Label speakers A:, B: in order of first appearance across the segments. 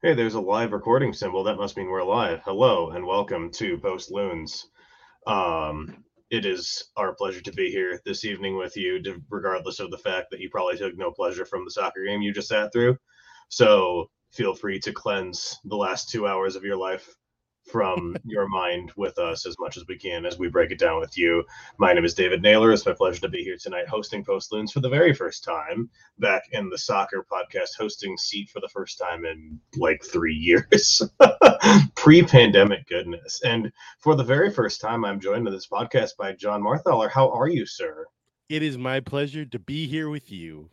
A: Hey, there's a live recording symbol. That must mean we're live. Hello and welcome to Post Loons. Um, it is our pleasure to be here this evening with you, regardless of the fact that you probably took no pleasure from the soccer game you just sat through. So feel free to cleanse the last two hours of your life from your mind with us as much as we can as we break it down with you. My name is David Naylor. It's my pleasure to be here tonight hosting Post Loons for the very first time, back in the soccer podcast hosting seat for the first time in like three years. Pre pandemic goodness. And for the very first time, I'm joined in this podcast by Jon Marthaler. How are you, sir?
B: It is my pleasure to be here with you.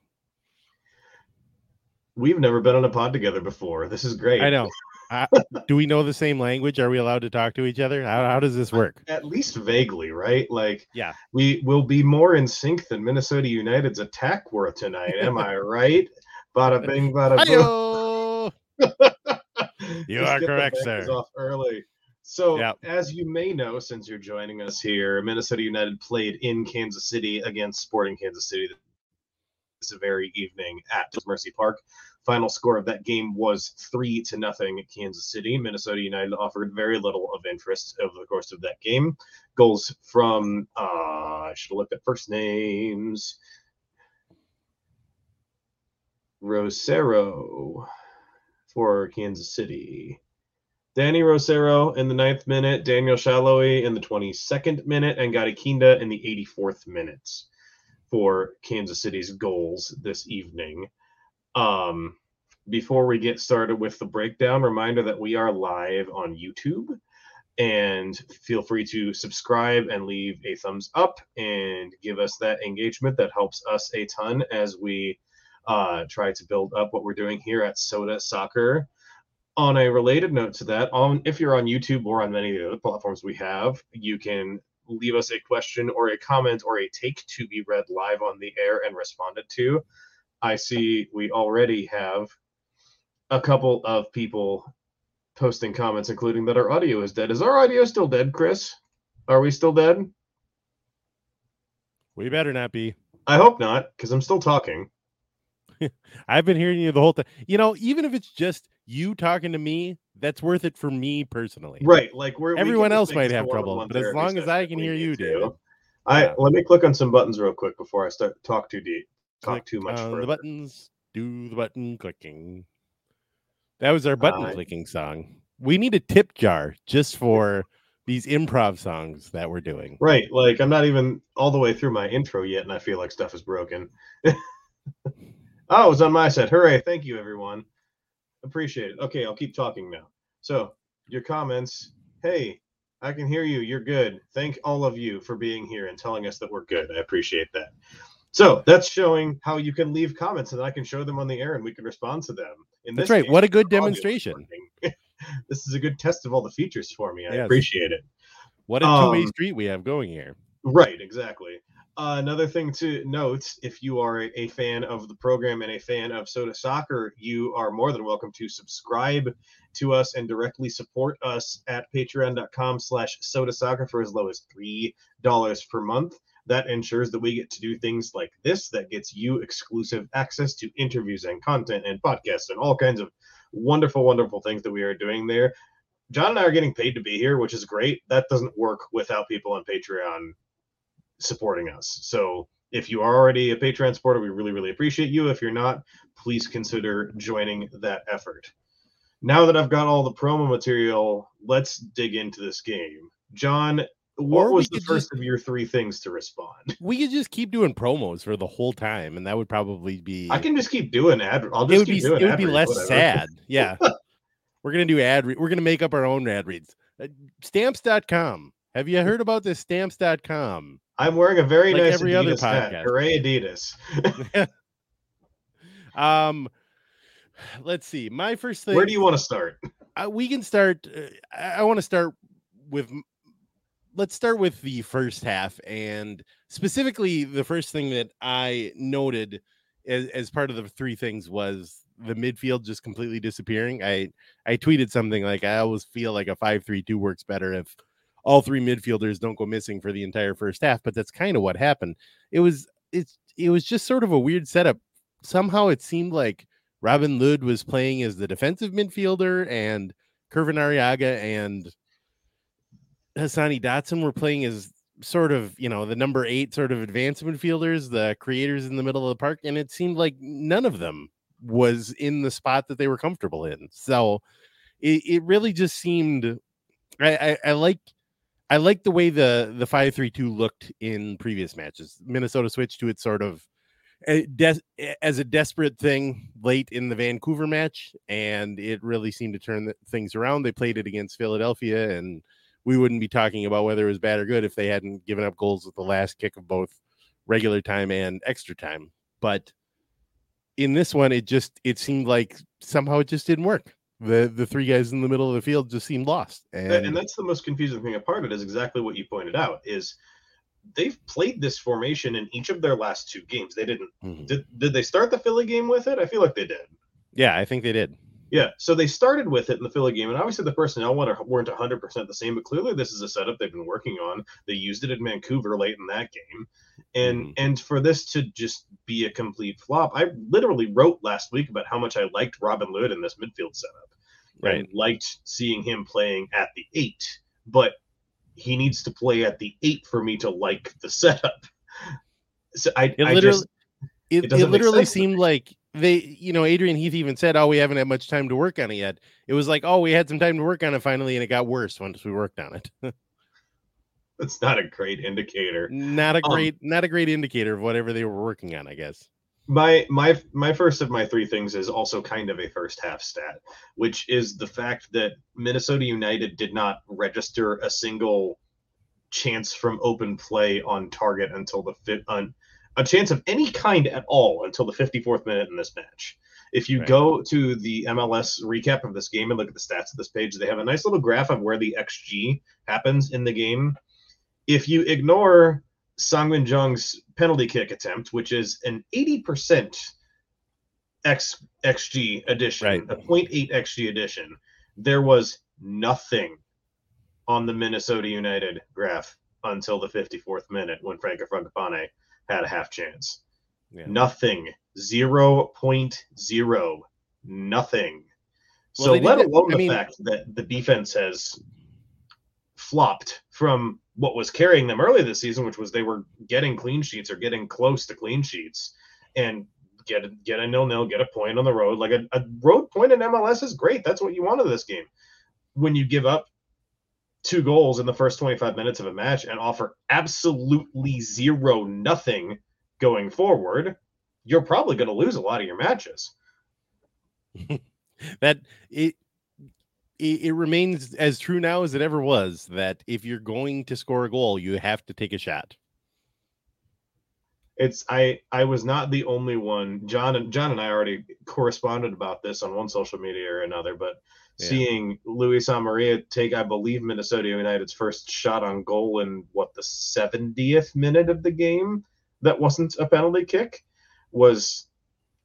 A: We've never been on a pod together before. This is great.
B: I know. Uh, do we know the same language? Are we allowed to talk to each other? How, how does this work?
A: At least vaguely, right? Like,
B: yeah,
A: we will be more in sync than Minnesota United's attack were tonight. Am I right? Bada bing, bada boom.
B: you are correct, sir.
A: Off early. So, yep. as you may know, since you're joining us here, Minnesota United played in Kansas City against Sporting Kansas City this very evening at Mercy Park. Final score of that game was three to nothing Kansas City. Minnesota United offered very little of interest over the course of that game. Goals from uh, I should have looked at first names. Rosero for Kansas City. Dany Rosero in the ninth minute, Daniel Salloi in the 22nd minute, and Gadi Kinda in the 84th minute for Kansas City's goals this evening. Um, before we get started with the breakdown, reminder that we are live on YouTube. And feel free to subscribe and leave a thumbs up and give us that engagement that helps us a ton as we uh, try to build up what we're doing here at sota soccer. On a related note to that on if you're on youtube or on many of the other platforms we have you can leave us a question or a comment or a take to be read live on the air and responded to I see we already have a couple of people posting comments, including that our audio is dead. Is our audio still dead, Chris? Are we still dead?
B: We better not be.
A: I hope not, because I'm still talking.
B: I've been hearing you the whole time. You know, even if it's just you talking to me, that's worth it for me personally.
A: Right. Like we're
B: everyone we else might have trouble, but as long as I can hear you, dude.
A: I yeah. let me click on some buttons real quick before I start talk too deep talk Click too much
B: further. The buttons, do the button clicking. That was our button uh, clicking song. We need a tip jar just for these improv songs that we're doing.
A: Right. Like I'm not even all the way through my intro yet, and I feel like stuff is broken. oh, it was on my side. Hooray. Thank you, everyone. Appreciate it. Okay, I'll keep talking now. So, your comments. Hey, I can hear you. You're good. Thank all of you for being here and telling us that we're good. I appreciate that. So that's showing how you can leave comments and I can show them on the air and we can respond to them.
B: In that's right. What a good demonstration.
A: this is a good test of all the features for me. I yes. appreciate it.
B: What a two way um, street we have going here.
A: Right, exactly. Uh, another thing to note if you are a, a, fan of the program and a fan of Sota Soccer, you are more than welcome to subscribe to us and directly support us at patreon.com slash sota soccer for as low as $3 per month that ensures that we get to do things like this that gets you exclusive access to interviews and content and podcasts and all kinds of wonderful wonderful things that we are doing there. Jon and i are getting paid to be here which is great. That doesn't work without people on patreon supporting us. So if you are already a patreon supporter we really really appreciate you. If you're not please consider joining that effort. Now that i've got all the promo material let's dig into this game. Jon what was the first just, of your three things to respond?
B: We could just keep doing promos for the whole time, and that would probably be.
A: I can just keep doing ad. I'll just
B: it would be. it would be less whatever. sad. Yeah, we're gonna do ad. Re- we're gonna make up our own ad reads. Uh, stamps.com. Have you heard about this? Stamps.com.
A: I'm wearing a very like nice every Adidas other podcast. Hat. Hooray, Adidas.
B: um, let's see. My first thing.
A: Where do you want to start?
B: Uh, we can start. Uh, I want to start with let's start with the first half and specifically the first thing that I noted as, as part of the three things was the midfield just completely disappearing. I I tweeted something like I always feel like a 5-3-2 works better if all three midfielders don't go missing for the entire first half, but that's kind of what happened. It was it's it was just sort of a weird setup. Somehow it seemed like Robin Lod was playing as the defensive midfielder, and Kervin Arriaga and Hassani Dotson were playing as sort of, you know, the number eight sort of advanced midfielders, the creators in the middle of the park. And it seemed like none of them was in the spot that they were comfortable in. So it, it really just seemed I, I, I like I like the way the the five three two looked in previous matches. Minnesota switched to it sort of as a desperate thing late in the Vancouver match, and it really seemed to turn things around. They played it against Philadelphia, and we wouldn't be talking about whether it was bad or good if they hadn't given up goals with the last kick of both regular time and extra time. But in this one, it just it seemed like somehow it just didn't work the the three guys in the middle of the field just seemed lost.
A: And, and that's the most confusing thing apart of it is exactly what you pointed out is they've played this formation in each of their last two games. They didn't mm-hmm. did, did they start the Philly game with it? I feel like they did.
B: Yeah, I think they did.
A: Yeah, so they started with it in the Philly game, and obviously the personnel weren't 100% the same, but clearly this is a setup they've been working on. They used it in Vancouver late in that game, and mm-hmm. and for this to just be a complete flop, I literally wrote last week about how much I liked Robin Lod in this midfield setup, right? Liked seeing him playing at the eight, but he needs to play at the eight for me to like the setup. So I,
B: it literally, just, it, it, it literally seemed like they, you know, Adrian Heath even said, "Oh, we haven't had much time to work on it yet." It was like, "Oh, we had some time to work on it finally, and it got worse once we worked on it."
A: That's not a great indicator.
B: Not a um, great, um, not a great indicator of whatever they were working on, I guess.
A: My my my first of my three things is also kind of a first half stat, which is the fact that Minnesota United did not register a single chance from open play on target until the fifth on a chance of any kind at all until the 54th minute in this match. If you right. go to the MLS recap of this game and look at the stats of this page, they have a nice little graph of where the XG happens in the game. If you ignore Sang-bin Jeong's penalty kick attempt, which is an 80% X, XG addition, right. a 0.8 XG addition, there was nothing on the Minnesota United graph until the 54th minute when Franco Fragapane had a half chance. Yeah. Nothing. 0.0. Nothing. Well, so let alone the mean, fact that the defense has flopped from what was carrying them early this season, which was they were getting clean sheets or getting close to clean sheets and get a, get a nil nil, get a point on the road. Like a, a road point in MLS is great. That's what you want of this game. When you give up two goals in the first 25 minutes of a match and offer absolutely zero nothing going forward, you're probably going to lose a lot of your matches.
B: that it, it it remains as true now as it ever was that if you're going to score a goal, you have to take a shot.
A: It's I I was not the only one. Jon and Jon and I already corresponded about this on one social media or another, but yeah. seeing Luis Amarilla take, I believe, Minnesota United's first shot on goal in what the 70th minute of the game that wasn't a penalty kick was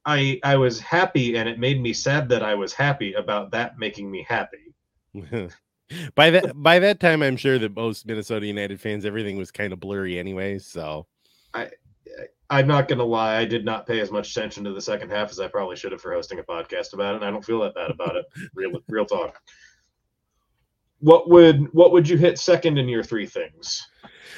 A: I I was happy and it made me sad that I was happy about that making me happy.
B: by that by that time I'm sure that most Minnesota United fans everything was kind of blurry anyway, so
A: I I'm not gonna lie, I did not pay as much attention to the second half as I probably should have for hosting a podcast about it, and I don't feel that bad about it. real real talk. What would what would you hit second in your three things?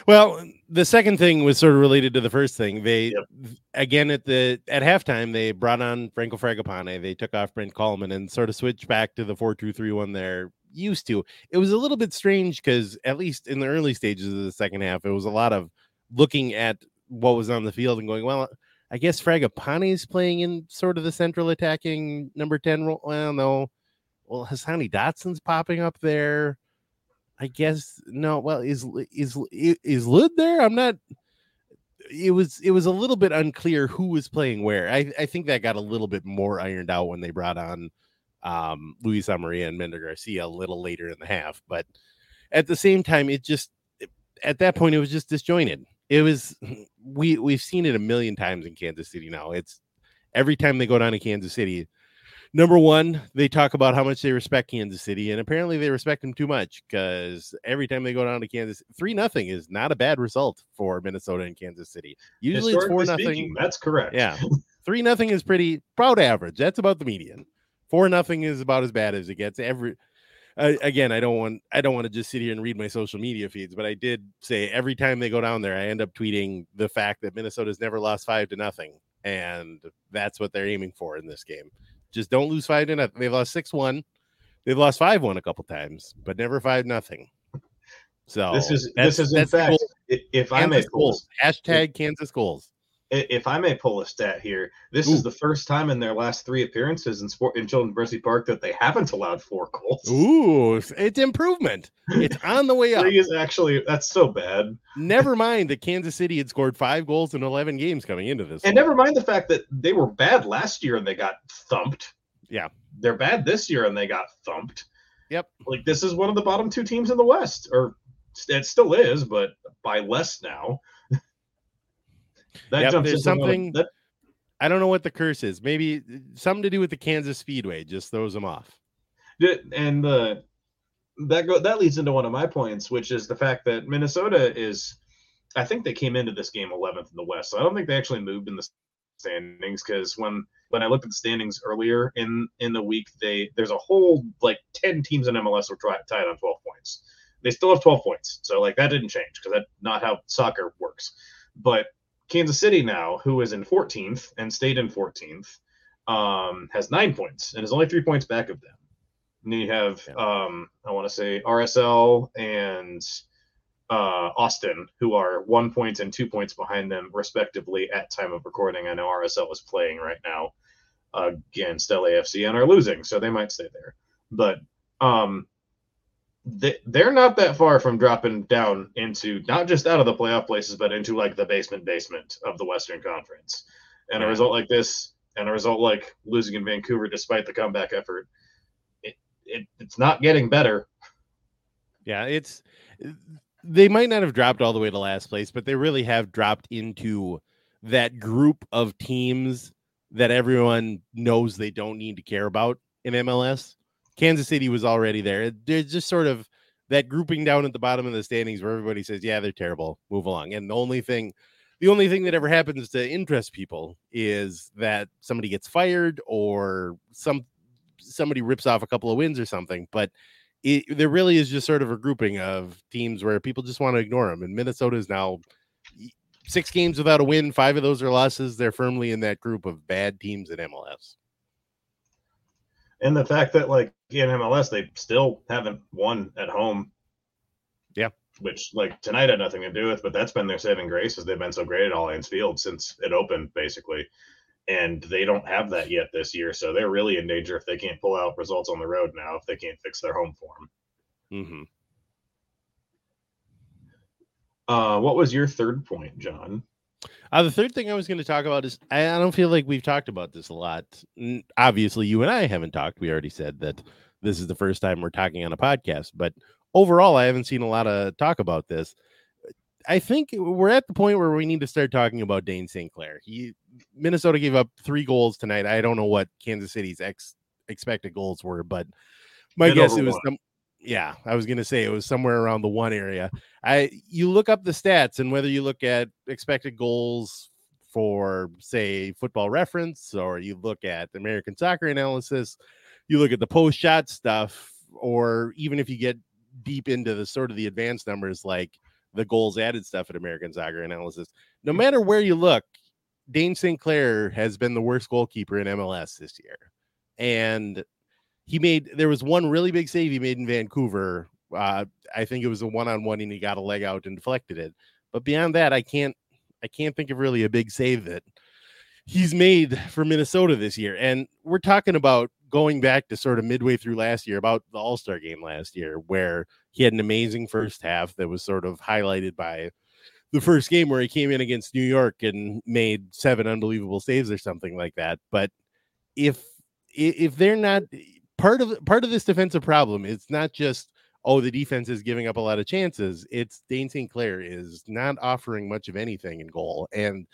B: Well, the second thing was sort of related to the first thing. They yep. again at the at halftime they brought on Franco Fragapane. They took off Brent Kallman and sort of switched back to the four two three one they're used to. It was a little bit strange because at least in the early stages of the second half, it was a lot of looking at what was on the field and going, well, I guess Fragapane is playing in sort of the central attacking number 10 role. Well, no. Well, Hassani Dotson's popping up there. I guess no. Well, is is is Lod there? I'm not. It was it was a little bit unclear who was playing where. I I think that got a little bit more ironed out when they brought on um Luis Amarilla and Mender Garcia a little later in the half. But at the same time, it just at that point it was just disjointed it was we we've seen it a million times in Kansas City now. It's every time they go down to Kansas City. Number one, they talk about how much they respect Kansas City, and apparently they respect them too much because every time they go down to Kansas, three nothing is not a bad result for Minnesota and Kansas City. Usually it's four nothing.
A: That's correct.
B: Yeah, Three nothing is pretty proud average. That's about the median. Four nothing is about as bad as it gets. Every uh, again, I don't want I don't want to just sit here and read my social media feeds, but I did say every time they go down there, I end up tweeting the fact that Minnesota's never lost five to nothing, and that's what they're aiming for in this game. Just don't lose five to nothing. They've lost six one, they've lost five one a couple times, but never five nothing. So
A: this is this is in fact, if I may
B: pull hashtag Kansas goals
A: if I may pull a stat here, this Ooh. is the first time in their last three appearances in sport in Children's Mercy Park that they haven't allowed four goals.
B: Ooh, it's improvement. It's on the way up.
A: Three is actually that's so bad.
B: Never mind that Kansas City had scored five goals in eleven games coming into this,
A: and one. never mind the fact that they were bad last year and they got thumped.
B: Yeah,
A: they're bad this year and they got thumped.
B: Yep,
A: like this is one of the bottom two teams in the West, or it still is, but by less now.
B: That yep, there's something. That... I don't know what the curse is. Maybe uh, something to do with the Kansas Speedway just throws them off.
A: And the that go that leads into one of my points, which is the fact that Minnesota is. I think they came into this game 11th in the West, so I don't think they actually moved in the standings because when when I looked at the standings earlier in in the week, they there's a whole like 10 teams in MLS were tied on 12 points. They still have 12 points, so like that didn't change because that's not how soccer works. But Kansas City now, who is in 14th and stayed in 14th, um, has nine points and is only three points back of them. And then you have, um, I want to say RSL and uh, Austin, who are one point and two points behind them, respectively, at time of recording. I know RSL is playing right now against LAFC and are losing, so they might stay there. But um, they, they're not that far from dropping down into not just out of the playoff places, but into like the basement basement of the Western Conference. And a result like this, and a result like losing in Vancouver despite the comeback effort, it, it it's not getting better.
B: Yeah, it's they might not have dropped all the way to last place, but they really have dropped into that group of teams that everyone knows they don't need to care about in MLS. Kansas City was already there. There's just sort of that grouping down at the bottom of the standings where everybody says, "Yeah, they're terrible. Move along." And the only thing, the only thing that ever happens to interest people is that somebody gets fired or some somebody rips off a couple of wins or something. But it, there really is just sort of a grouping of teams where people just want to ignore them. And Minnesota is now six games without a win. Five of those are losses. They're firmly in that group of bad teams in MLS
A: and the fact that like in MLS they still haven't won at home.
B: Yeah.
A: Which like tonight had nothing to do with, but that's been their saving grace as they've been so great at Allianz Field since it opened basically. And they don't have that yet this year, so they're really in danger if they can't pull out results on the road now if they can't fix their home form.
B: Mm-hmm.
A: Uh, what was your third point, Jon?
B: Uh, the third thing I was going to talk about is I, I, don't feel like we've talked about this a lot. Obviously, you and I haven't talked. We already said that this is the first time we're talking on a podcast, but overall, I haven't seen a lot of talk about this. I think we're at the point where we need to start talking about Dayne St. Clair. He Minnesota gave up three goals tonight. I don't know what Kansas City's ex expected goals were, but my guess it was some, yeah, I was gonna say it was somewhere around the one area. I you look up the stats and whether you look at expected goals for say football reference or you look at American soccer analysis, you look at the post shot stuff, or even if you get deep into the sort of the advanced numbers like the goals added stuff at American soccer analysis, no hmm. matter where you look, Dayne St. Clair has been the worst goalkeeper in MLS this year. And he made there was one really big save he made in Vancouver. Uh, I think it was a one on one and he got a leg out and deflected it. But beyond that, I can't I can't think of really a big save that he's made for Minnesota this year. And we're talking about going back to sort of midway through last year, about the All Star game last year, where he had an amazing first half that was sort of highlighted by the first game where he came in against New York and made seven unbelievable saves or something like that. But if if they're not part of part of this defensive problem it's not just oh the defense is giving up a lot of chances. It's dayne st clair is not offering much of anything in goal and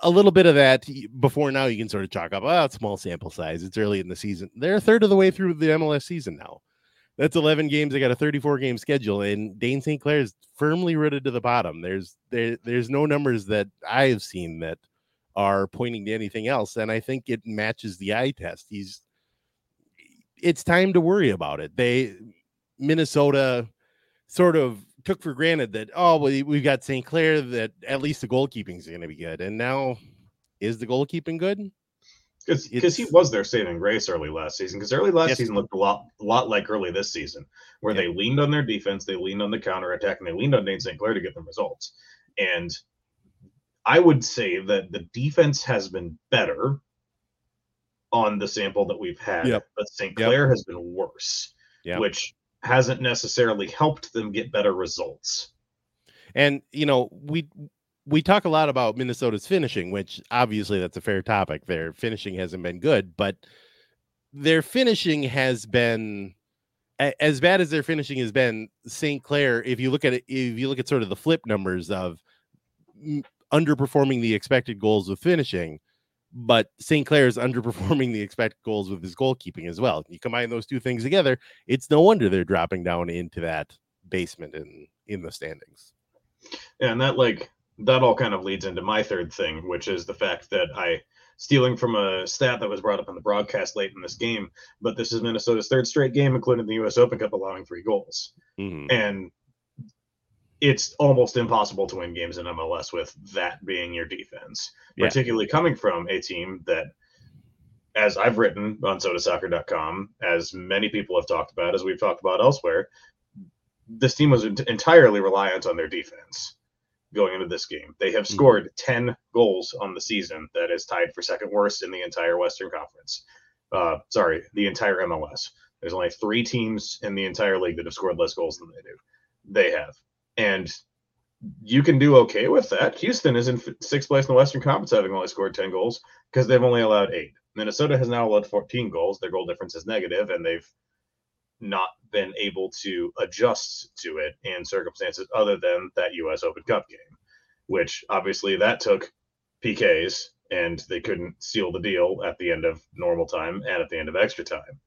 B: a little bit of that before now you can sort of chalk up oh it's small sample size. It's early in the season. They're a third of the way through the mls season now. That's 11 games. They got a 34 game schedule and dayne st clair is firmly rooted to the bottom. There's there, there's no numbers that i have seen that are pointing to anything else. And I think it matches the eye test. He's it's time to worry about it. They Minnesota sort of took for granted that oh well, we've got St. Clair that at least the goalkeeping is going to be good, and now is the goalkeeping good?
A: Because he was their saving grace early last season. Because early last yes. season looked a lot, a lot like early this season, where they leaned on their defense, they leaned on the counter attack, and they leaned on Dayne St. Clair to get them results. And I would say that the defense has been better on the sample that we've had, yep. but St. Clair yep. has been worse, yep. which hasn't necessarily helped them get better results.
B: And you know, we we talk a lot about Minnesota's finishing, which obviously that's a fair topic. Their finishing hasn't been good, but their finishing has been as bad as their finishing has been. St. Clair, if you look at it, if you look at sort of the flip numbers of underperforming the expected goals of finishing, but St. Clair is underperforming the expected goals with his goalkeeping as well. You combine those two things together, it's no wonder they're dropping down into that basement in in the standings.
A: Yeah, and that like that all kind of leads into my third thing, which is the fact that I stealing from a stat that was brought up in the broadcast late in this game, but this is Minnesota's third straight game, including the U.S. Open Cup, allowing three goals, mm-hmm. and it's almost impossible to win games in MLS with that being your defense, yeah. particularly coming from a team that, as I've written on sotasoccer.com, as many people have talked about, as we've talked about elsewhere, this team was entirely reliant on their defense going into this game. They have mm-hmm. scored mm-hmm. 10 goals on the season. That is tied for second worst in the entire Western Conference. Uh, sorry, the entire MLS. There's only three teams in the entire league that have scored less goals than they do. They have. And you can do okay with that. Houston is in sixth place in the Western Conference, having only scored 10 goals because they've only allowed eight. Minnesota has now allowed 14 goals. Their goal difference is negative, and they've not been able to adjust to it in circumstances other than that U.S. Open Cup game, which obviously that took PKs and they couldn't seal the deal at the end of normal time and at the end of extra time.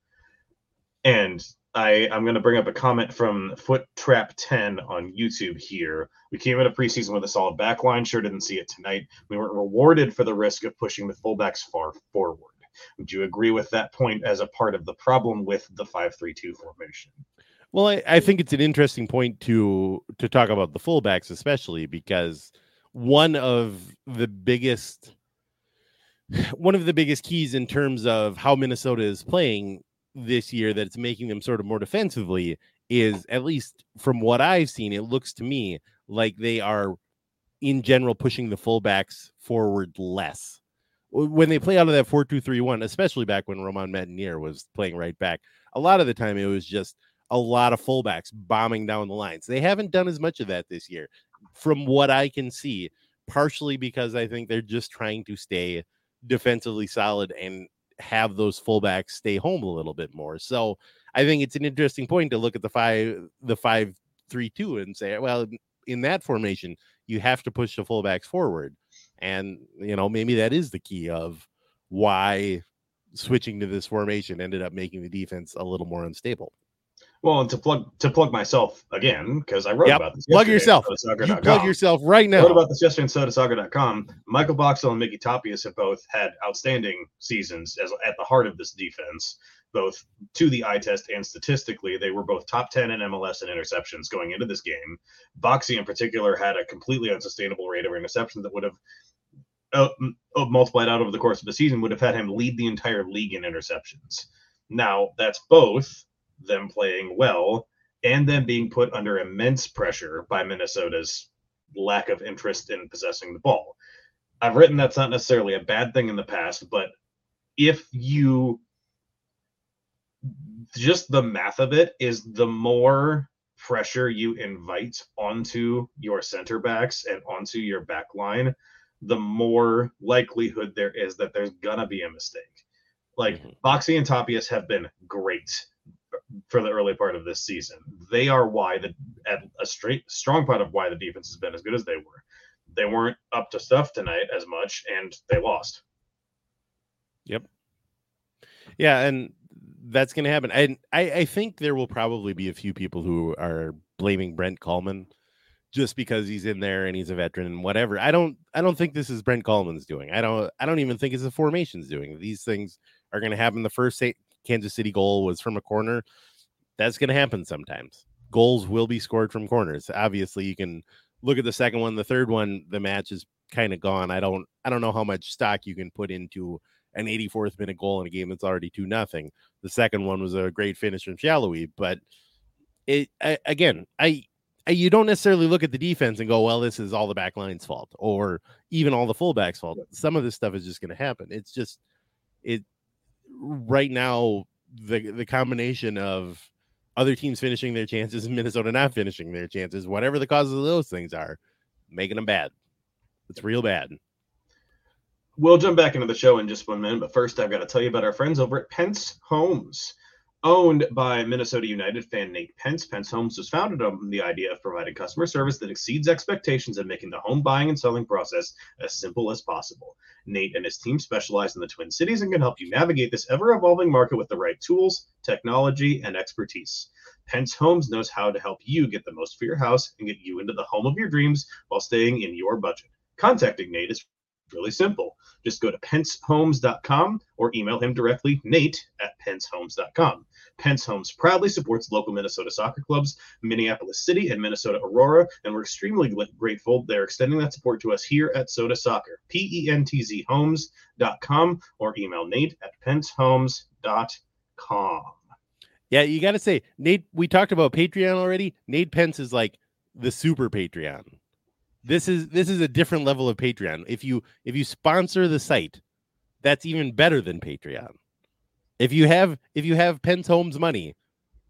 A: And I, I'm going to bring up a comment from Foot Trap 10 on YouTube here. We came into preseason with a solid backline. Sure didn't see it tonight. We weren't rewarded for the risk of pushing the fullbacks far forward. Would you agree with that point as a part of the problem with the 5-3-2 formation?
B: Well, I, I think it's an interesting point to to talk about the fullbacks, especially because one of the biggest one of the biggest keys in terms of how Minnesota is playing this year that's making them sort of more defensively is at least from what I've seen, it looks to me like they are in general pushing the fullbacks forward less. When they play out of that 4-2-3-1 especially back when Romain Métanire was playing right back a lot of the time it was just a lot of fullbacks bombing down the lines. They haven't done as much of that this year from what i can see partially because i think they're just trying to stay defensively solid and have those fullbacks stay home a little bit more so i think it's an interesting point to look at the five the five three two and say well in that formation you have to push the fullbacks forward and, you know, maybe that is the key of why switching to this formation ended up making the defense a little more unstable.
A: Well, and to plug to plug myself again, because I wrote yep. about this.
B: Plug yourself. You plug yourself right now. I
A: wrote about this yesterday on SotaSoccer.com. Michael Boxall and Micky Tapias have both had outstanding seasons as at the heart of this defense, both to the eye test and statistically. They were both top 10 in MLS and interceptions going into this game. Boxy in particular had a completely unsustainable rate of interceptions that would have uh, uh, multiplied out over the course of the season would have had him lead the entire league in interceptions. Now, that's both them playing well and them being put under immense pressure by Minnesota's lack of interest in possessing the ball. I've written that's not necessarily a bad thing in the past, but if you just the math of it is the more pressure you invite onto your center backs and onto your back line, the more likelihood there is that there's gonna be a mistake. Like mm-hmm. Boxy and Tapias have been great for the early part of this season. They are why the at a straight strong part of why the defense has been as good as they were. They weren't up to stuff tonight as much, and they lost.
B: Yep. Yeah, and that's going to happen. And I, I think there will probably be a few people who are blaming Brent Kallman just because he's in there and he's a veteran and whatever. I don't I don't think this is Brent Kallman's doing. I don't I don't even think it's the formation's doing. These things are going to happen. The first Kansas City goal was from a corner. That's going to happen sometimes. Goals will be scored from corners. Obviously, you can look at the second one, the third one, the match is kind of gone. I don't I don't know how much stock you can put into an 84th minute goal in a game that's already two nothing. The second one was a great finish from Salloi, but it I, again, I, I you don't necessarily look at the defense and go, well, this is all the back line's fault or even all the fullbacks fault. Some of this stuff is just going to happen. It's just it right now the the combination of other teams finishing their chances and Minnesota not finishing their chances, whatever the causes of those things are, making them bad. It's real bad.
A: We'll jump back into the show in just one minute, but first I've got to tell you about our friends over at Pentz Homes. Owned by Minnesota United fan Nate Pentz, Pentz Homes was founded on the idea of providing customer service that exceeds expectations and making the home buying and selling process as simple as possible. Nate and his team specialize in the Twin Cities and can help you navigate this ever evolving market with the right tools, technology, and expertise. Pentz Homes knows how to help you get the most for your house and get you into the home of your dreams while staying in your budget. Contacting Nate is really simple. Just go to pentzhomes.com or email him directly, nate at pentzhomes.com. Pentz Homes proudly supports local Minnesota soccer clubs, Minneapolis City and Minnesota Aurora, and we're extremely grateful they're extending that support to us here at Sota Soccer. P-E-N-T-Z homes.com or email nate at pencehomes.com.
B: Yeah, you got to say, Nate, we talked about Patreon already. Nate Pentz is like the super Patreon this is this is a different level of Patreon. If you if you sponsor the site, that's even better than Patreon. If you have if you have Pentz Homes money,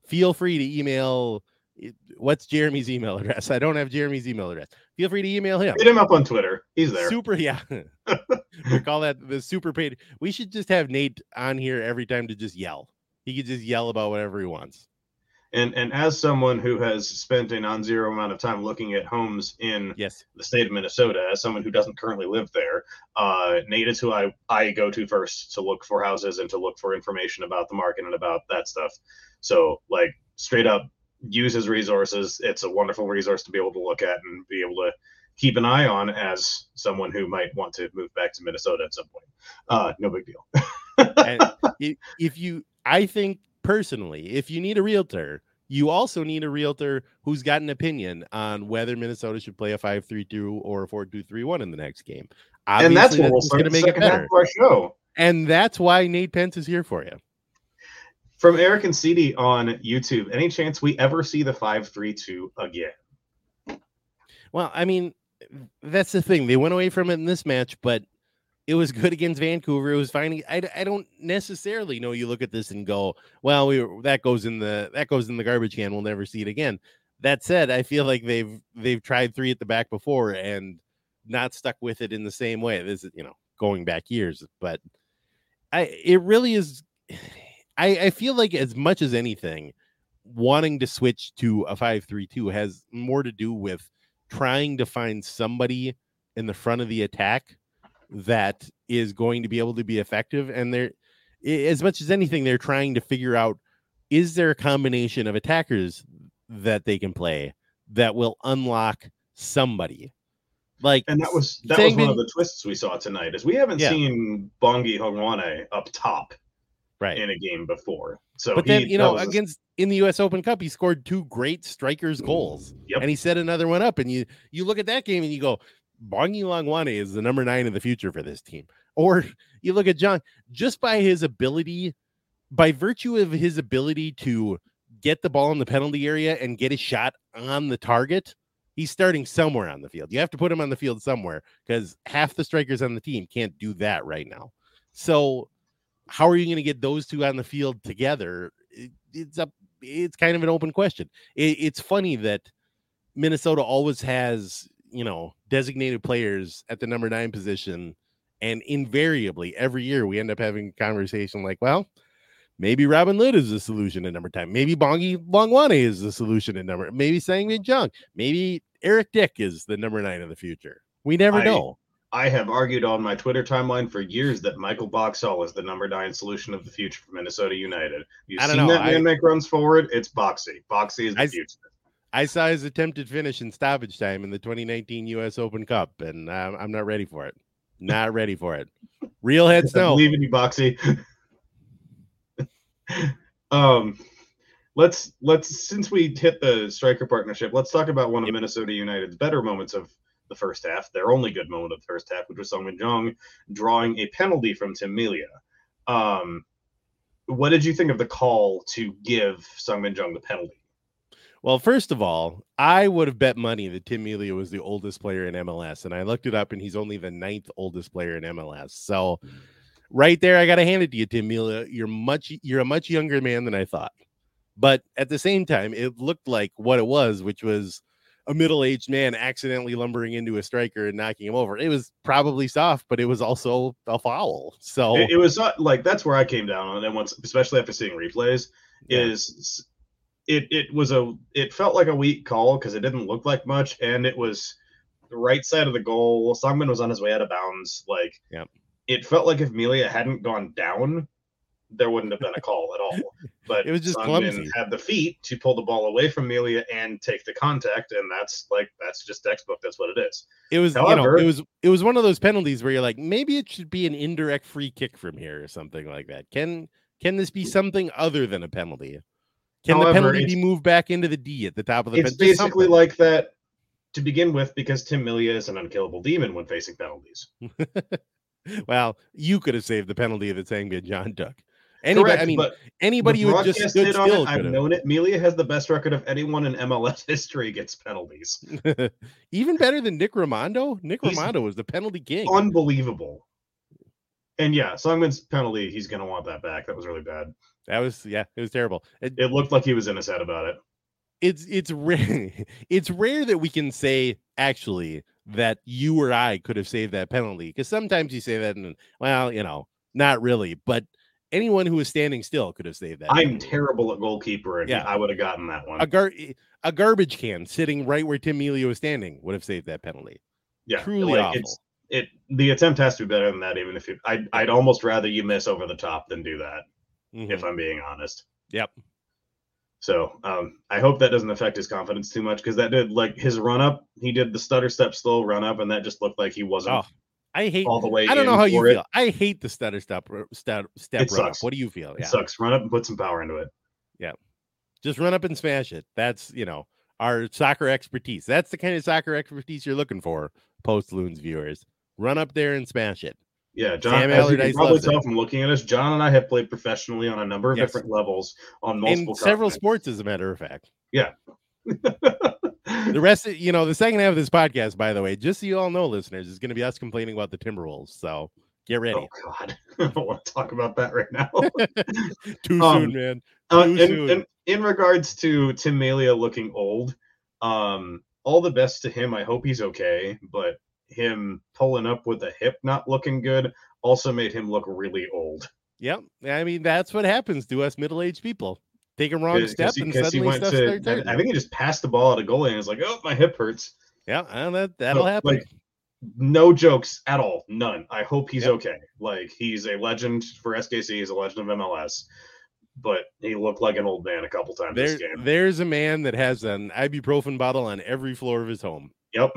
B: feel free to email eh, what's Jeremy's email address? I don't have Jeremy's email address. Feel free to email him.
A: Hit him up on Twitter. He's there.
B: Super, yeah. we call that the super paid. We should just have Nate on here every time to just yell. He could just yell about whatever he wants
A: and and as someone who has spent a non-zero amount of time looking at homes in
B: yes.
A: the state of Minnesota, as someone who doesn't currently live there, uh, Nate is who I I go to first to look for houses and to look for information about the market and about that stuff. So like straight up use his resources. It's a wonderful resource to be able to look at and be able to keep an eye on as someone who might want to move back to Minnesota at some point. Uh, no big deal.
B: And if you, I think personally, if you need a realtor, you also need a realtor who's got an opinion on whether Minnesota should play a 5-3-2 or a 4-2-3-1 in the next game.
A: Obviously, and that's what we'll going to make it better. our show.
B: And that's why Nate Pentz is here for you.
A: From Eric and CD on YouTube, any chance we ever see the 5-3-2 again?
B: Well, I mean, that's the thing. They went away from it in this match, but – it was good against Vancouver. It was fine. I, I don't necessarily know you look at this and go, well, we that goes in the that goes in the garbage can. We'll never see it again. That said, I feel like they've they've tried three at the back before and not stuck with it in the same way. This is you know going back years, but I it really is. I I feel like as much as anything, wanting to switch to a five three two has more to do with trying to find somebody in the front of the attack that is going to be able to be effective. And they're, as much as anything, they're trying to figure out is there a combination of attackers that they can play that will unlock somebody? Like,
A: and that was that was one of the twists we saw tonight. Is we haven't yeah. seen Bongi Hlongwane up top,
B: right,
A: in a game before. So,
B: but he, then you know, against a... in the U.S. Open Cup, he scored two great strikers goals,
A: yep.
B: and he set another one up. And you you look at that game and you go, Bongi Hlongwane is the number nine in the future for this team. Or you look at John, just by his ability, by virtue of his ability to get the ball in the penalty area and get a shot on the target, he's starting somewhere on the field. You have to put him on the field somewhere because half the strikers on the team can't do that right now. So, how are you going to get those two on the field together? It, it's up. It's kind of an open question. It, it's funny that Minnesota always has you know, designated players at the number nine position. And invariably, every year we end up having a conversation like, well, maybe Robin Lod is the solution at number 10. Maybe Bongi Hlongwane is the solution at number. Maybe Sang-bin Jeong. Maybe Eric Dick is the number nine of the future. We never
A: I,
B: know.
A: I have argued on my Twitter timeline for years that Michael Boxall is the number nine solution of the future for Minnesota United. You've seen know. that man I, make runs forward. It's Boxy. Boxy is the I, future.
B: I saw his attempted finish in stoppage time in the 2019 U.S. Open Cup, and I'm, I'm not ready for it. Not ready for it. Real
A: I
B: no.
A: believe in you, Boxy. um, let's let's since we hit the striker partnership, let's talk about one of Minnesota United's better moments of the first half. Their only good moment of the first half, which was Sang-bin Jeong drawing a penalty from Tim Melia. Um, what did you think of the call to give Sang-bin Jeong the penalty?
B: Well, first of all, I would have bet money that Tim Melia was the oldest player in MLS, and I looked it up, and he's only the ninth oldest player in MLS. So, right there, I got to hand it to you, Tim Melia. You're much, you're a much younger man than I thought. But at the same time, it looked like what it was, which was a middle-aged man accidentally lumbering into a striker and knocking him over. It was probably soft, but it was also a foul. So
A: It, it was not like that's where I came down on it once, especially after seeing replays.
B: Yeah.
A: Is it? It was a. It felt like a weak call because it didn't look like much, and it was the right side of the goal. Sang-bin was on his way out of bounds. Like,
B: Yep.
A: it felt like if Melia hadn't gone down, there wouldn't have been a call at all. But
B: It was just
A: Sang-bin
B: clumsy.
A: had the feet to pull the ball away from Melia and take the contact, and that's like that's just textbook. That's what it is.
B: it was, you
A: However-
B: know, it was it was one of those penalties where you're like, maybe it should be an indirect free kick from here or something like that. Can can this be something other than a penalty? Can
A: However,
B: the penalty be moved back into the D at the top of the
A: It's
B: pen-
A: basically like that to begin with because Tim Melia is an unkillable demon when facing penalties.
B: well, you could have saved the penalty that Sang-bin Jeong took. Anybody,
A: Correct,
B: I mean, anybody who just stood
A: on it,
B: still
A: I've
B: have.
A: known it. Melia has the best record of anyone in MLS history against penalties.
B: Even better than Nick Rimando. Nick
A: He's
B: Rimando was the penalty king.
A: Unbelievable. And yeah, Sang-bin's penalty, he's gonna want that back. That was really bad.
B: That was yeah, it was terrible. It-
A: It looked like he was in his head about it.
B: it's it's rare it's rare that we can say actually that you or I could have saved that penalty because sometimes you say that and well, you know, not really, but anyone who was standing still could have saved that.
A: I'm terrible at goalkeeper, and
B: Yeah.
A: I would have gotten that one.
B: a gar eh, a garbage can sitting right where Tim Melia was standing would have saved that penalty.
A: yeah,
B: truly
A: like
B: awful.
A: it's it. The attempt has to be better than that. Even if you, I'd, I'd almost rather you miss over the top than do that.
B: Mhm.
A: If I'm being honest.
B: Yep.
A: So um, I hope that doesn't affect his confidence too much because that did like his run up. He did the stutter step slow run up, and that just looked like he wasn't
B: Oh, I hate
A: all the way.
B: I don't know how you
A: it.
B: feel. I hate the stutter step step step
A: It
B: run up.
A: sucks.
B: What do you feel? Yeah.
A: It sucks. Run up and put some power into it.
B: Yeah, just run up and smash it. That's you know our soccer expertise. That's the kind of soccer expertise you're looking for, post loons viewers. Run up there and smash it.
A: Yeah, Jon.
B: Sam
A: as you can probably
B: loves it.
A: tell from looking at us, Jon and I have played professionally on a number of
B: Yes.
A: different levels on multiple.
B: In
A: several
B: sports, as a matter of fact.
A: Yeah.
B: The rest, of, you know, the second half of this podcast, by the way, just so you all know, listeners, is going to be us complaining about the Timberwolves. So get ready.
A: oh God, I don't want to talk about that right now.
B: Too
A: um,
B: soon, man.
A: Uh,
B: Too
A: in,
B: soon.
A: in, in regards to Tim Melia looking old, um, all the best to him. I hope he's okay, but him pulling up with a hip not looking good also made him look really old.
B: Yep. I mean, that's what happens to us middle-aged people. Take a wrong step and
A: 'cause
B: suddenly stuff
A: to,
B: starts.
A: I think he just passed the ball at a goalie and was like, "Oh, my hip hurts."
B: Yeah, and that that'll
A: No,
B: happen.
A: Like, no jokes at all. None. I hope he's
B: Yep.
A: okay. Like he's a legend for SKC. He's a legend of MLS. But he looked like an old man a couple times
B: there,
A: this game.
B: there's a man that has an ibuprofen bottle on every floor of his home.
A: Yep.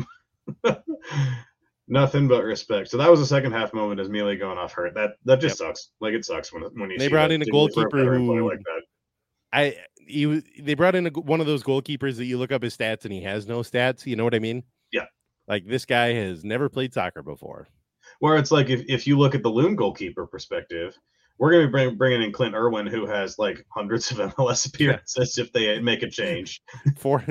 A: Nothing but respect. So that was the second half moment as Melia going off hurt. That that just sucks. Like it sucks when when you
B: They brought in a goalkeeper who-
A: like that.
B: I you they brought in a, one of those goalkeepers that you look up his stats and he has no stats. You know what I mean?
A: Yeah.
B: Like this guy has never played soccer before.
A: Where it's like if, if you look at the loon goalkeeper perspective, we're going to be bring, bringing in Clint Irwin, who has like hundreds of MLS appearances if they make a change.
B: For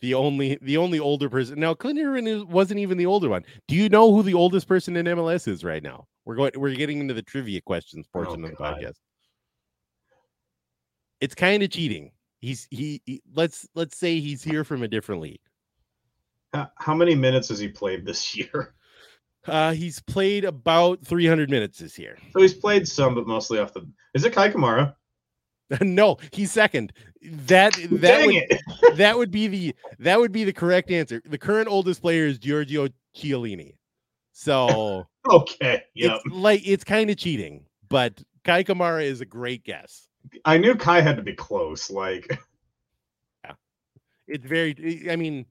B: the only the only older person now, Clint Irwin wasn't even the older one. Do you know who the oldest person in MLS is right now? We're going we're getting into the trivia questions portion of the
A: God.
B: podcast. It's kind of cheating. He's he, he let's let's say he's here from a different league.
A: How, how many minutes has he played this year?
B: Uh, he's played about 300 minutes this year.
A: So he's played some, but mostly off the. Is it Kei Kamara?
B: no, he's second. That that
A: Dang
B: would, that would be the that would be the correct answer. The current oldest player is Giorgio Chiellini. So
A: Okay. Yep.
B: it's like it's kind of cheating, but Kei Kamara is a great guess.
A: I knew Kei had to be close. Like yeah,
B: it's very. I mean,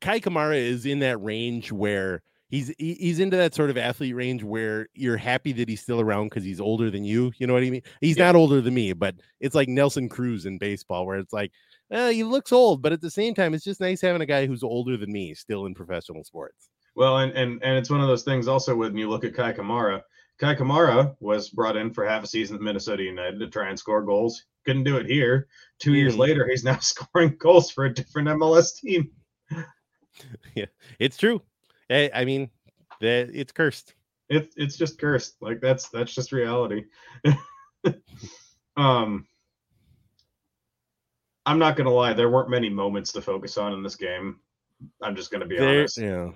B: Kei Kamara is in that range where he's he's into that sort of athlete range where you're happy that he's still around because he's older than you. You know what I mean? He's yeah. not older than me, but it's like Nelson Cruz in baseball, where it's like, eh, he looks old, but at the same time, it's just nice having a guy who's older than me still in professional sports.
A: Well, and and and it's one of those things also when you look at Kei Kamara. Kei Kamara was brought in for half a season at Minnesota United to try and score goals. Couldn't do it here. 2 mm-hmm. years later, he's now scoring goals for a different MLS team.
B: Yeah, it's true. I, I mean, that it's cursed.
A: It's it's just cursed. Like that's that's just reality. um, I'm not gonna lie. There weren't many moments to focus on in this game. I'm just gonna be
B: there,
A: honest.
B: Yeah.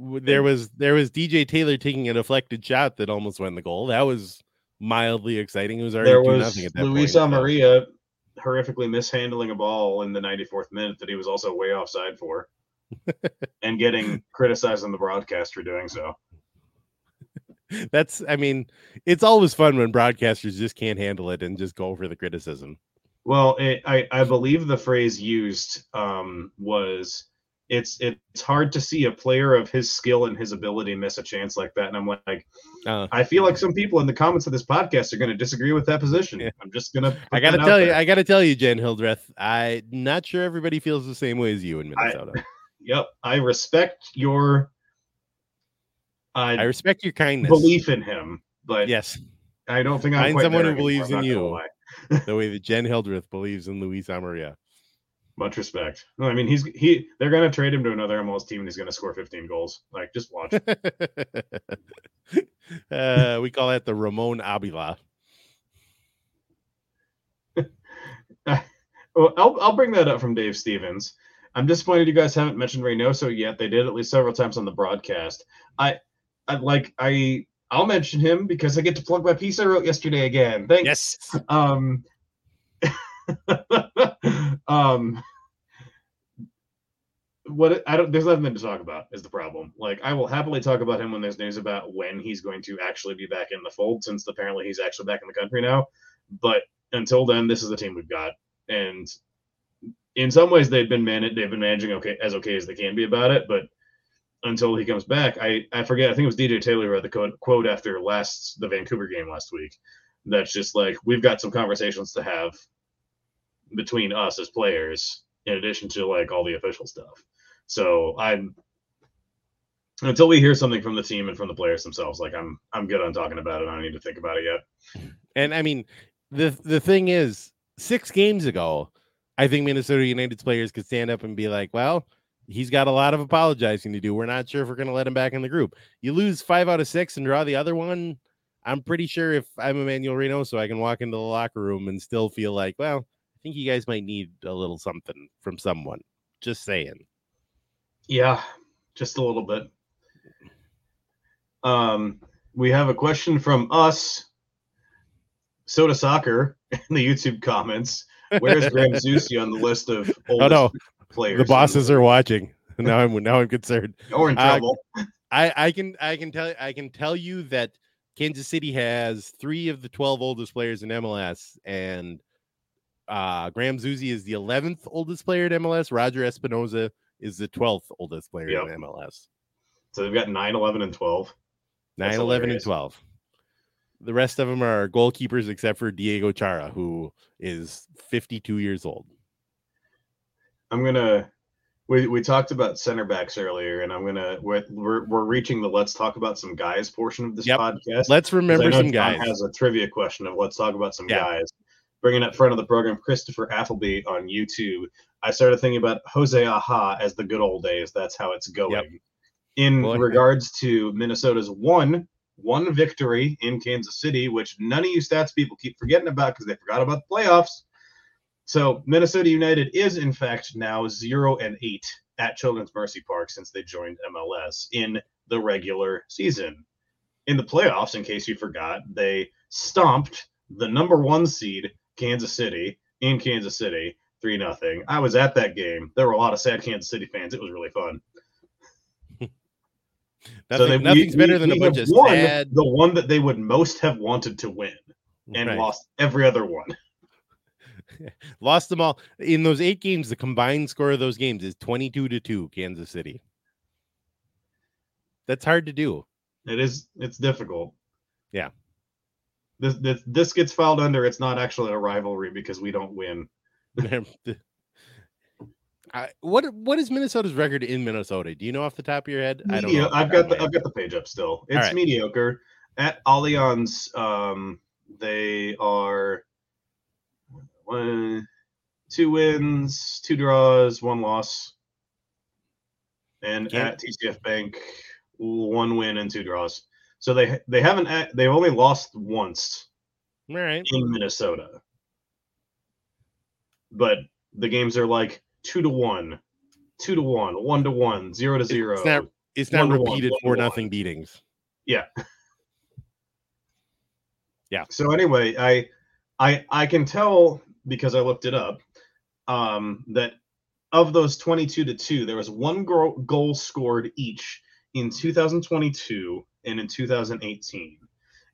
B: There was there was DJ Taylor taking a deflected shot that almost went the goal. That was mildly exciting. It was already there was
A: Luis Amarilla horrifically mishandling a ball in the 94th minute that he was also way offside for and getting criticized on the broadcast for doing so.
B: That's, I mean, it's always fun when broadcasters just can't handle it and just go for the criticism.
A: Well, it, I I believe the phrase used um, was it's it's hard to see a player of his skill and his ability miss a chance like that. And I'm like, uh, I feel like some people in the comments of this podcast are going to disagree with that position. Yeah. I'm just gonna.
B: I gotta tell you, I gotta tell you, Jen Hildreth. I'm not sure everybody feels the same way as you in Minnesota.
A: Yep, I respect your.
B: Uh, I respect your kindness,
A: belief in him, but
B: yes,
A: I don't think I'm
B: Find someone who believes in you. the way that Jen Hildreth believes in Luis Amarilla.
A: Much respect. No, I mean he's he. They're gonna trade him to another MLS team, and he's gonna score 15 goals. Like, just watch.
B: uh, we call that the Ramon Abila.
A: well, I'll I'll bring that up from Dave Stevens. I'm disappointed you guys haven't mentioned Reynoso yet. They did at least several times on the broadcast. I, I like I I'll mention him because I get to plug my piece I wrote yesterday again. Thanks.
B: Yes.
A: Um. um. What I don't there's nothing to talk about is the problem. Like I will happily talk about him when there's news about when he's going to actually be back in the fold, since apparently he's actually back in the country now. But until then, this is the team we've got, and in some ways they've been they've been managing okay as okay as they can be about it, but until he comes back, I I forget. I think it was DJ Taylor read the quote, quote after last the Vancouver game last week. That's just like we've got some conversations to have between us as players, in addition to like all the official stuff. So I'm until we hear something from the team and from the players themselves, like I'm I'm good on talking about it. I don't need to think about it yet.
B: And I mean, the the thing is, six games ago, I think Minnesota United's players could stand up and be like, well, he's got a lot of apologizing to do. We're not sure if we're going to let him back in the group. You lose five out of six and draw the other one. I'm pretty sure if I'm Emanuel Reynoso I can walk into the locker room and still feel like, well, I think you guys might need a little something from someone. Just saying.
A: Yeah, just a little bit. Um, we have a question from us, Sota Soccer, in the YouTube comments. Where's Graham Zusi on the list of oh no players?
B: The bosses are watching. Now I'm now I'm concerned.
A: You're in trouble.
B: Uh, I I can I can tell I can tell you that Kansas City has three of the twelve oldest players in MLS, and uh, Graham Zusi is the eleventh oldest player in MLS. Roger Espinoza is the twelfth oldest player yep. in MLS.
A: So they've got 9, 11, and 12.
B: 9, 11, and 12. The rest of them are goalkeepers except for Diego Chara, who is 52 years old.
A: I'm gonna. We, we talked about center backs earlier, and I'm gonna we're, we're, we're reaching the let's talk about some guys portion of this yep. podcast.
B: Let's remember some
A: John
B: guys.
A: Has a trivia question of let's talk about some yeah. guys. Bringing up front of the program, Christopher Appleby on YouTube. I started thinking about Jose Aja as the good old days. That's how it's going. Yep. In Boy, regards to Minnesota's one one victory in Kansas City, which none of you stats people keep forgetting about because they forgot about the playoffs. So Minnesota United is in fact now zero and eight at Children's Mercy Park since they joined MLS in the regular season. In the playoffs, in case you forgot, they stomped the number one seed Kansas City in Kansas City, three nothing. I was at that game. There were a lot of sad Kansas City fans. It was really fun.
B: Nothing, so nothing's we, better than we a bunch of won sad...
A: the one that they would most have wanted to win and right. lost every other one.
B: Lost them all in those eight games. The combined score of those games is 22 to 2, Kansas City. That's hard to do.
A: It is. It's difficult.
B: Yeah.
A: This this this gets filed under. It's not actually a rivalry because we don't win.
B: I, what what is Minnesota's record in Minnesota? Do you know off the top of your head? I don't know.
A: I've got the I've got the page up still. It's
B: right.
A: mediocre. At Allianz, um, they are one, two wins, two draws, one loss. And
B: Can't-
A: at TCF Bank, one win and two draws. So they they haven't they've only lost once.
B: All right.
A: in Minnesota. But the games are like two to one, two to one, one to one, zero to zero.
B: It's not it's not
A: One to one,
B: repeated for nothing beatings.
A: Yeah.
B: Yeah.
A: So anyway, I I I can tell because I looked it up um that of those 22 to 2 there was one goal, goal scored each in 2022 and in 2018.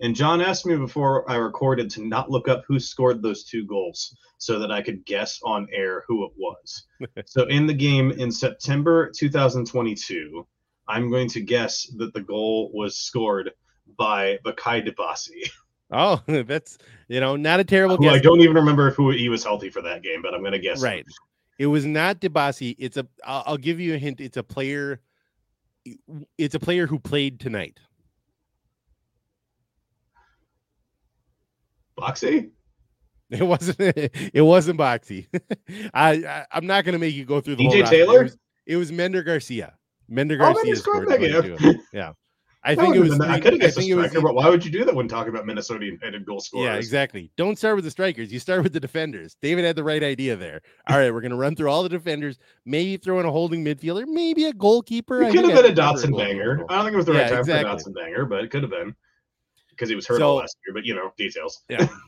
A: And Jon asked me before I recorded to not look up who scored those two goals so that I could guess on air who it was. so in the game in September 2022, I'm going to guess that the goal was scored by Bakaye Dibassy,
B: Oh, that's you know not a terrible
A: who I don't even remember if who he was healthy for that game, but I'm going to guess. him.
B: Right. It was not Debasi. It's a. I'll, I'll give you a hint. It's a player. It's a player who played tonight.
A: Boxall?
B: It wasn't. It wasn't Boxall. I, I I'm not going to make you go through the whole
A: DJ
B: roster. It
A: Taylor?
B: was, it was Mender Garcia. Mender
A: Oh,
B: Garcia
A: scored
B: scored
A: that
B: Yeah, I
A: That
B: think it was.
A: I could have guessed a
B: think it was
A: striker, but why would you do that when talking about Minnesota United goal scorers?
B: Yeah, exactly. Don't start with the strikers. You start with the defenders. David had the right idea there. All right, we're going to run through all the defenders. Maybe throw in a holding midfielder. Maybe a goalkeeper.
A: It could have been a Dotson banger. I don't think it was the right
B: Yeah,
A: time for
B: exactly.
A: a Dotson banger, but it could have been because he was hurt
B: So-
A: all last year. But you know, details.
B: Yeah.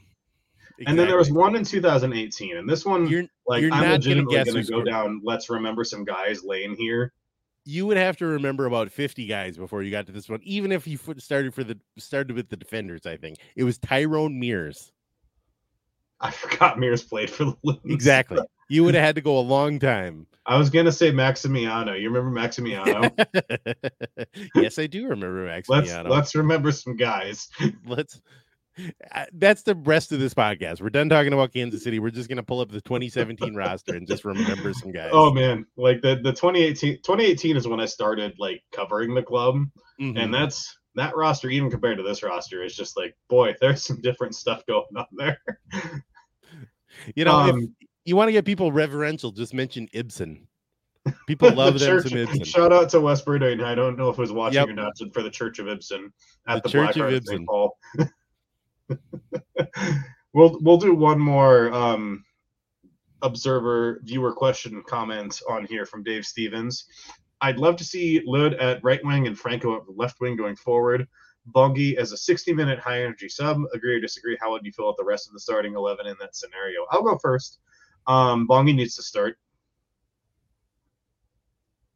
A: And then there was one in 2018, and this one,
B: You're,
A: like,
B: you're
A: I'm legitimately going to go
B: scored.
A: down. Let's remember some guys laying here.
B: you would have to remember about 50 guys before you got to this one, even if you started for the started with the defenders. I think it was Tyrone Mears.
A: I forgot Mears played for the Loons.
B: Exactly. You would have had to go a long time.
A: I was gonna say Maximiano. You remember Maximiano?
B: yes, I do remember
A: let's
B: Maximiano.
A: let's remember some guys.
B: let's uh, that's the rest of this podcast. We're done talking about Kansas City. We're just gonna pull up the 2017 roster and just remember some guys.
A: Oh man, like the the 2018 2018 is when I started like covering the club,
B: Mhm.
A: and that's that roster even compared to this roster is just like boy, there's some different stuff going on there.
B: You know, if
A: Um,
B: you want to get people reverential, just mention Ibson. People love
A: the
B: them
A: church,
B: some Ibson.
A: Shout out to Wes Burdine. I don't know if it was watching
B: Yep.
A: or not for the Church of Ibson at
B: The
A: the,
B: Church
A: Black
B: of
A: Ibson. Paul. we'll we'll do one more um, observer viewer question comment on here from Dave Stevens. I'd love to see Lod at right wing and Franco at left wing going forward. Bongi as a 60 minute high energy sub. Agree or disagree? How would you feel at the rest of the starting 11 in that scenario? I'll go first. Um, Bongi needs to start.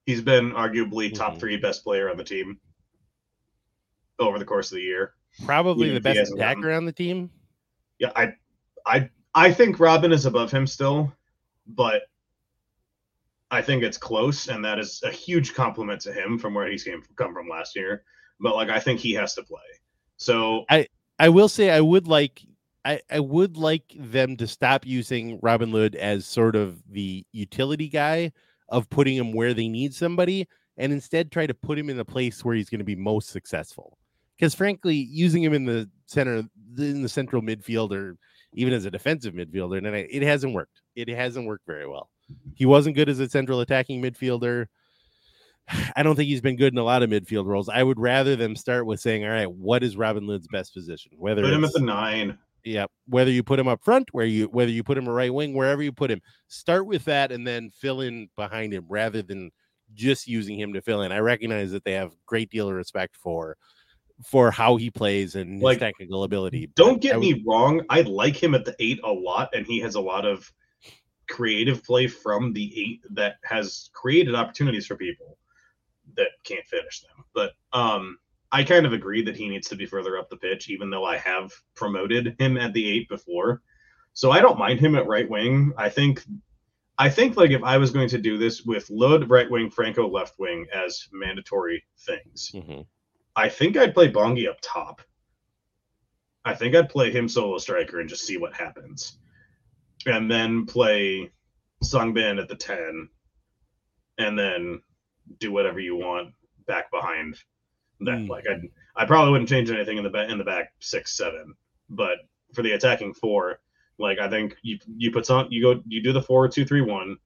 A: He's been arguably top
B: Mhm.
A: three best player on the team over the course of the year.
B: Probably the best attacker on the team.
A: Yeah, I, I, I think Robin is above him still, but I think it's close, and that is a huge compliment to him from where he's came come from last year. But like, I think he has to play. So
B: I I will say I would like I, I would like them to stop using Robin Lod as sort of the utility guy of putting him where they need somebody and instead try to put him in a place where he's going to be most successful. Because frankly, using him in the center in the central midfield or even as a defensive midfielder, and it hasn't worked. It hasn't worked very well. He wasn't good as a central attacking midfielder. I don't think he's been good in a lot of midfield roles. I would rather them start with saying, "All right, what is Robin Lod's best position?" Whether
A: put him at the nine.
B: yeah, whether you put him up front, where you whether you put him a right wing, wherever you put him, start with that and then fill in behind him rather than just using him to fill in. I recognize that they have a great deal of respect for for how he plays and his
A: Like,
B: technical ability.
A: Don't get
B: would-
A: me wrong. I like him at the eight a lot, and he has a lot of creative play from the eight that has created opportunities for people that can't finish them. But um, I kind of agree that he needs to be further up the pitch, even though I have promoted him at the eight before. So I don't mind him at right wing. I think I think like if I was going to do this with Lod right wing, Franco left wing as mandatory things,
B: hmm
A: I think I'd play Bongi up top. I think I'd play him solo striker and just see what happens. And then play Sang-bin at the 10 and then do whatever you want back behind that.
B: Mm.
A: Like I I probably wouldn't change anything in the back in the back 6 7, but for the attacking 4, like I think you you put some you go you do the 4 2 3 1,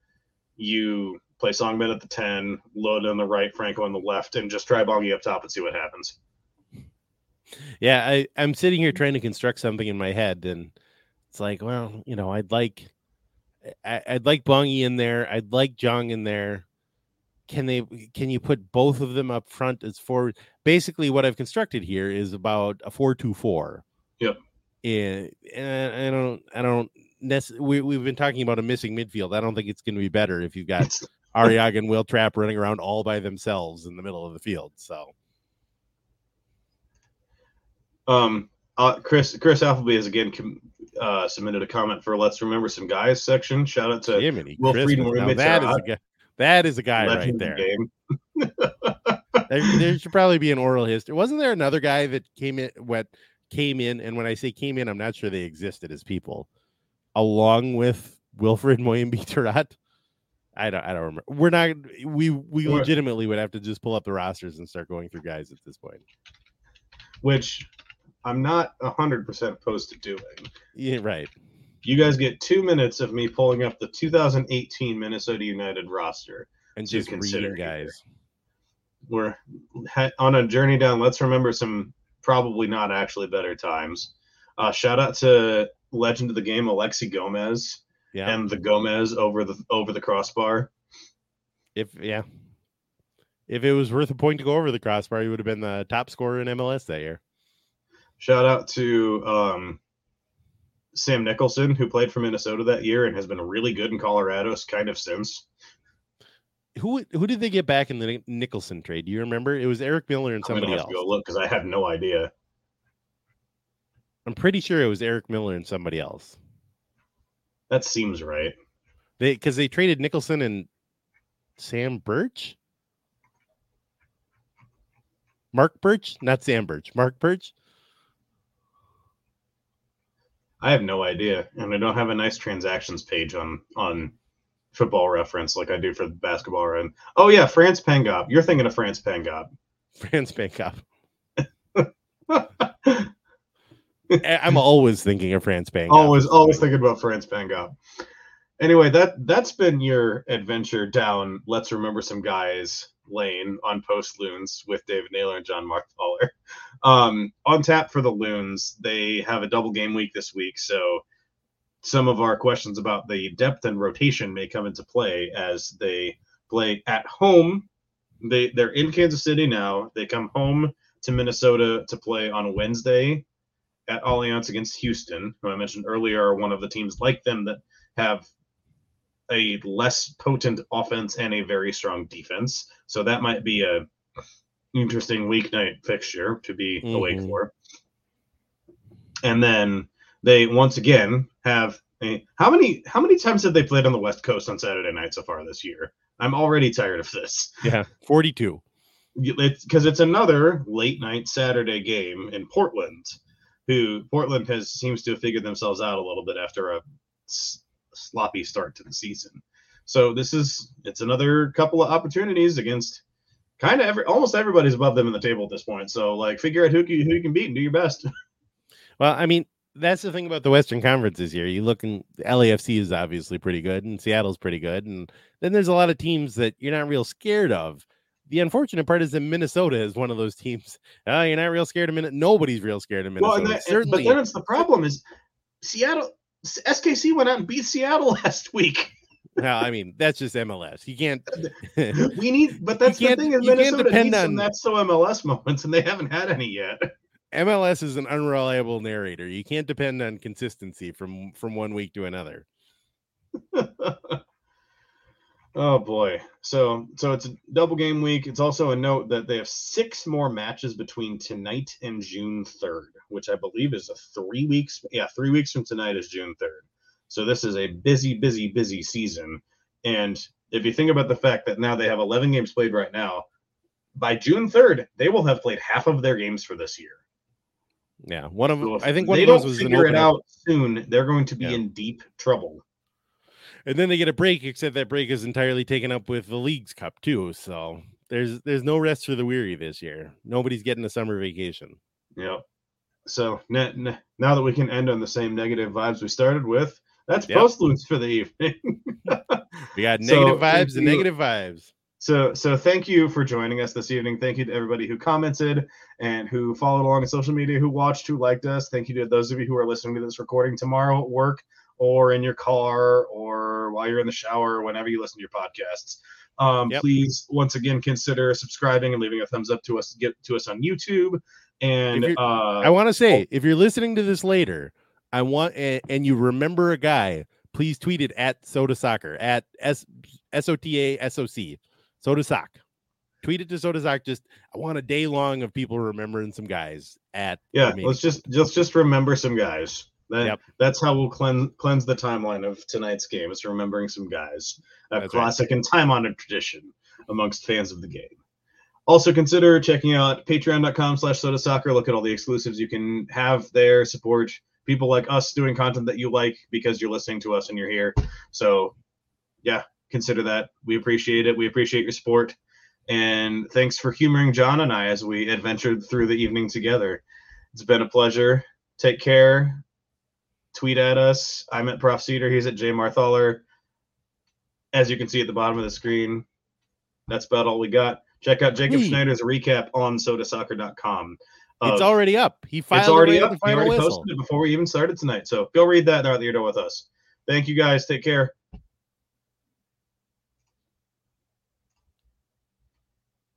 A: you play Sang-bin at the 10, Lod on the right, Franco on the left and just try Bongi up top and see what happens.
B: Yeah, I, I'm sitting here trying to construct something in my head, and it's like, well, you know, I'd like, I, I'd like Bongi in there. I'd like Jeong in there. Can they? Can you put both of them up front as forward? Basically, what I've constructed here is about a four-two-four.
A: Yep.
B: And, and I don't, I don't. Nec- we we've been talking about a missing midfield. I don't think it's going to be better if you've got Arriaga and Wil Trapp running around all by themselves in the middle of the field. So
A: um, uh, Chris Chris Appleby has again com- uh, submitted a comment for "Let's Remember Some Guys" section. Shout out to
B: Jiminy
A: Will. Frieden
B: Now that is a guy. That is a guy right
A: legend the
B: there. there. There should probably be an oral history. Wasn't there another guy that came in? What came in? And when I say came in, I'm not sure they existed as people, along with Wilfried Moimbé Tahrat. I don't. I don't remember. We're not. We we
A: We're-
B: legitimately would have to just pull up the rosters and start going through guys at this point.
A: Which I'm not hundred percent opposed to doing.
B: Yeah, right.
A: You guys get two minutes of me pulling up the 2018 Minnesota United roster.
B: And just
A: consider
B: guys.
A: We're on a journey down. Let's remember some probably not actually better times. Uh, shout out to legend of the game Alexi Gomez
B: Yeah.
A: and the Gomez over the over the crossbar.
B: if yeah. If it was worth a point to go over the crossbar, he would have been the top scorer in MLS that year.
A: Shout out to um, Sam Nicholson, who played for Minnesota that year and has been really good in Colorado kind of since.
B: Who who did they get back in the Nicholson trade? Do you remember? It was Eric Miller and
A: I'm
B: somebody
A: have
B: else.
A: to go look because I have no idea.
B: I'm pretty sure it was Eric Miller and somebody else.
A: That seems right.
B: They because they traded Nicholson and Sam Birch. Mark Birch, not Sam Birch. Mark Birch.
A: I have no idea, and I don't have a nice transactions page on on Football Reference like I do for basketball run. Oh yeah, Frantz Pangop. You're thinking of Frantz Pangop.
B: Frantz Pangop. I'm always thinking of Frantz Pangop.
A: always always thinking about Frantz Pangop. Anyway, that that's been your adventure down. Let's remember some guys lane on post loons with David Naylor and Jon Mark Marthaler. Um, on tap for the loons, they have a double game week this week, so some of our questions about the depth and rotation may come into play as they play at home. They they're in Kansas City now. They come home to Minnesota to play on Wednesday at Allianz against Houston, who I mentioned earlier are one of the teams like them that have a less potent offense and a very strong defense. So that might be a interesting weeknight fixture to be awake
B: Mhm.
A: for. And then they once again have a how many how many times have they played on the West Coast on Saturday night so far this year? I'm already tired of this
B: Yeah, 42.
A: because it's another late night Saturday game in Portland. Who Portland has seems to have figured themselves out a little bit after a s- sloppy start to the season. So this is it's another couple of opportunities against kind of every almost everybody's above them in the table at this point. So like figure out who you, who you can beat and do your best.
B: Well, I mean, that's the thing about the Western Conference this year. You look and the LAFC is obviously pretty good, and Seattle's pretty good, and then there's a lot of teams that you're not real scared of. The unfortunate part is that Minnesota is one of those teams. Oh, you're not real scared of Minnesota. Nobody's real scared of
A: well,
B: Minnesota.
A: and that,
B: Certainly,
A: but then it's the problem is Seattle SKC went out and beat Seattle last week.
B: Well, I mean, that's just MLS. You can't.
A: We need, but that's the thing is Minnesota needs some
B: on-
A: that's so MLS moments, and they haven't had any yet.
B: MLS is an unreliable narrator. You can't depend on consistency from from one week to another.
A: oh boy. So so it's a double game week. It's also a note that they have six more matches between tonight and June 3rd, which I believe is a three weeks. Yeah, three weeks from tonight is June 3rd. So this is a busy, busy, busy season. And if you think about the fact that now they have 11 games played right now, by June 3rd, they will have played half of their games for this year.
B: Yeah, one of
A: So
B: I think one
A: they
B: of those
A: don't
B: was
A: figure it out soon, they're going to be
B: Yeah.
A: in deep trouble.
B: and then they get a break, except that break is entirely taken up with the Leagues Cup too. So there's there's no rest for the weary this year. Nobody's getting a summer vacation.
A: Yep. So now that we can end on the same negative vibes we started with, that's
B: Yep.
A: Post Loons for the evening.
B: We got negative
A: thank
B: vibes and
A: you.
B: negative vibes.
A: So, so thank you for joining us this evening. Thank you to everybody who commented and who followed along on social media, who watched, who liked us. Thank you to those of you who are listening to this recording tomorrow at work or in your car or while you're in the shower or whenever you listen to your podcasts. Um,
B: Yep.
A: Please, once again, consider subscribing and leaving a thumbs up to us. Get to us on YouTube. And uh,
B: I want to say, if you're listening to this later, I want and, and you remember a guy, please tweet it at Sota Soccer at S S O T A S O C Sota Sock. Tweet it to Sota Sock. Just I want a day long of people remembering some guys at
A: yeah, let's just let's just remember some guys. That,
B: Yep.
A: That's how we'll cleanse cleanse the timeline of tonight's game. Is remembering some guys. A
B: That's right.
A: classic and time honored tradition amongst fans of the game. Also consider checking out patreon.com slash sota soccer. Look at all the exclusives you can have there. Support people like us doing content that you like because you're listening to us and you're here. So yeah, consider that. We appreciate it. We appreciate your support. And thanks for humoring Jon and I as we adventured through the evening together. It's been a pleasure. Take care. Tweet at us. I'm at Prof. Cedar. He's at J. Marthaler. As you can see at the bottom of the screen, that's about all we got. Check out Jacob. Schneider's recap on sotasoccer.com.
B: It's already up. He filed
A: it's already up.
B: final
A: already
B: whistle.
A: posted it before we even started tonight. So go read that out the door with us. Thank you guys. Take care.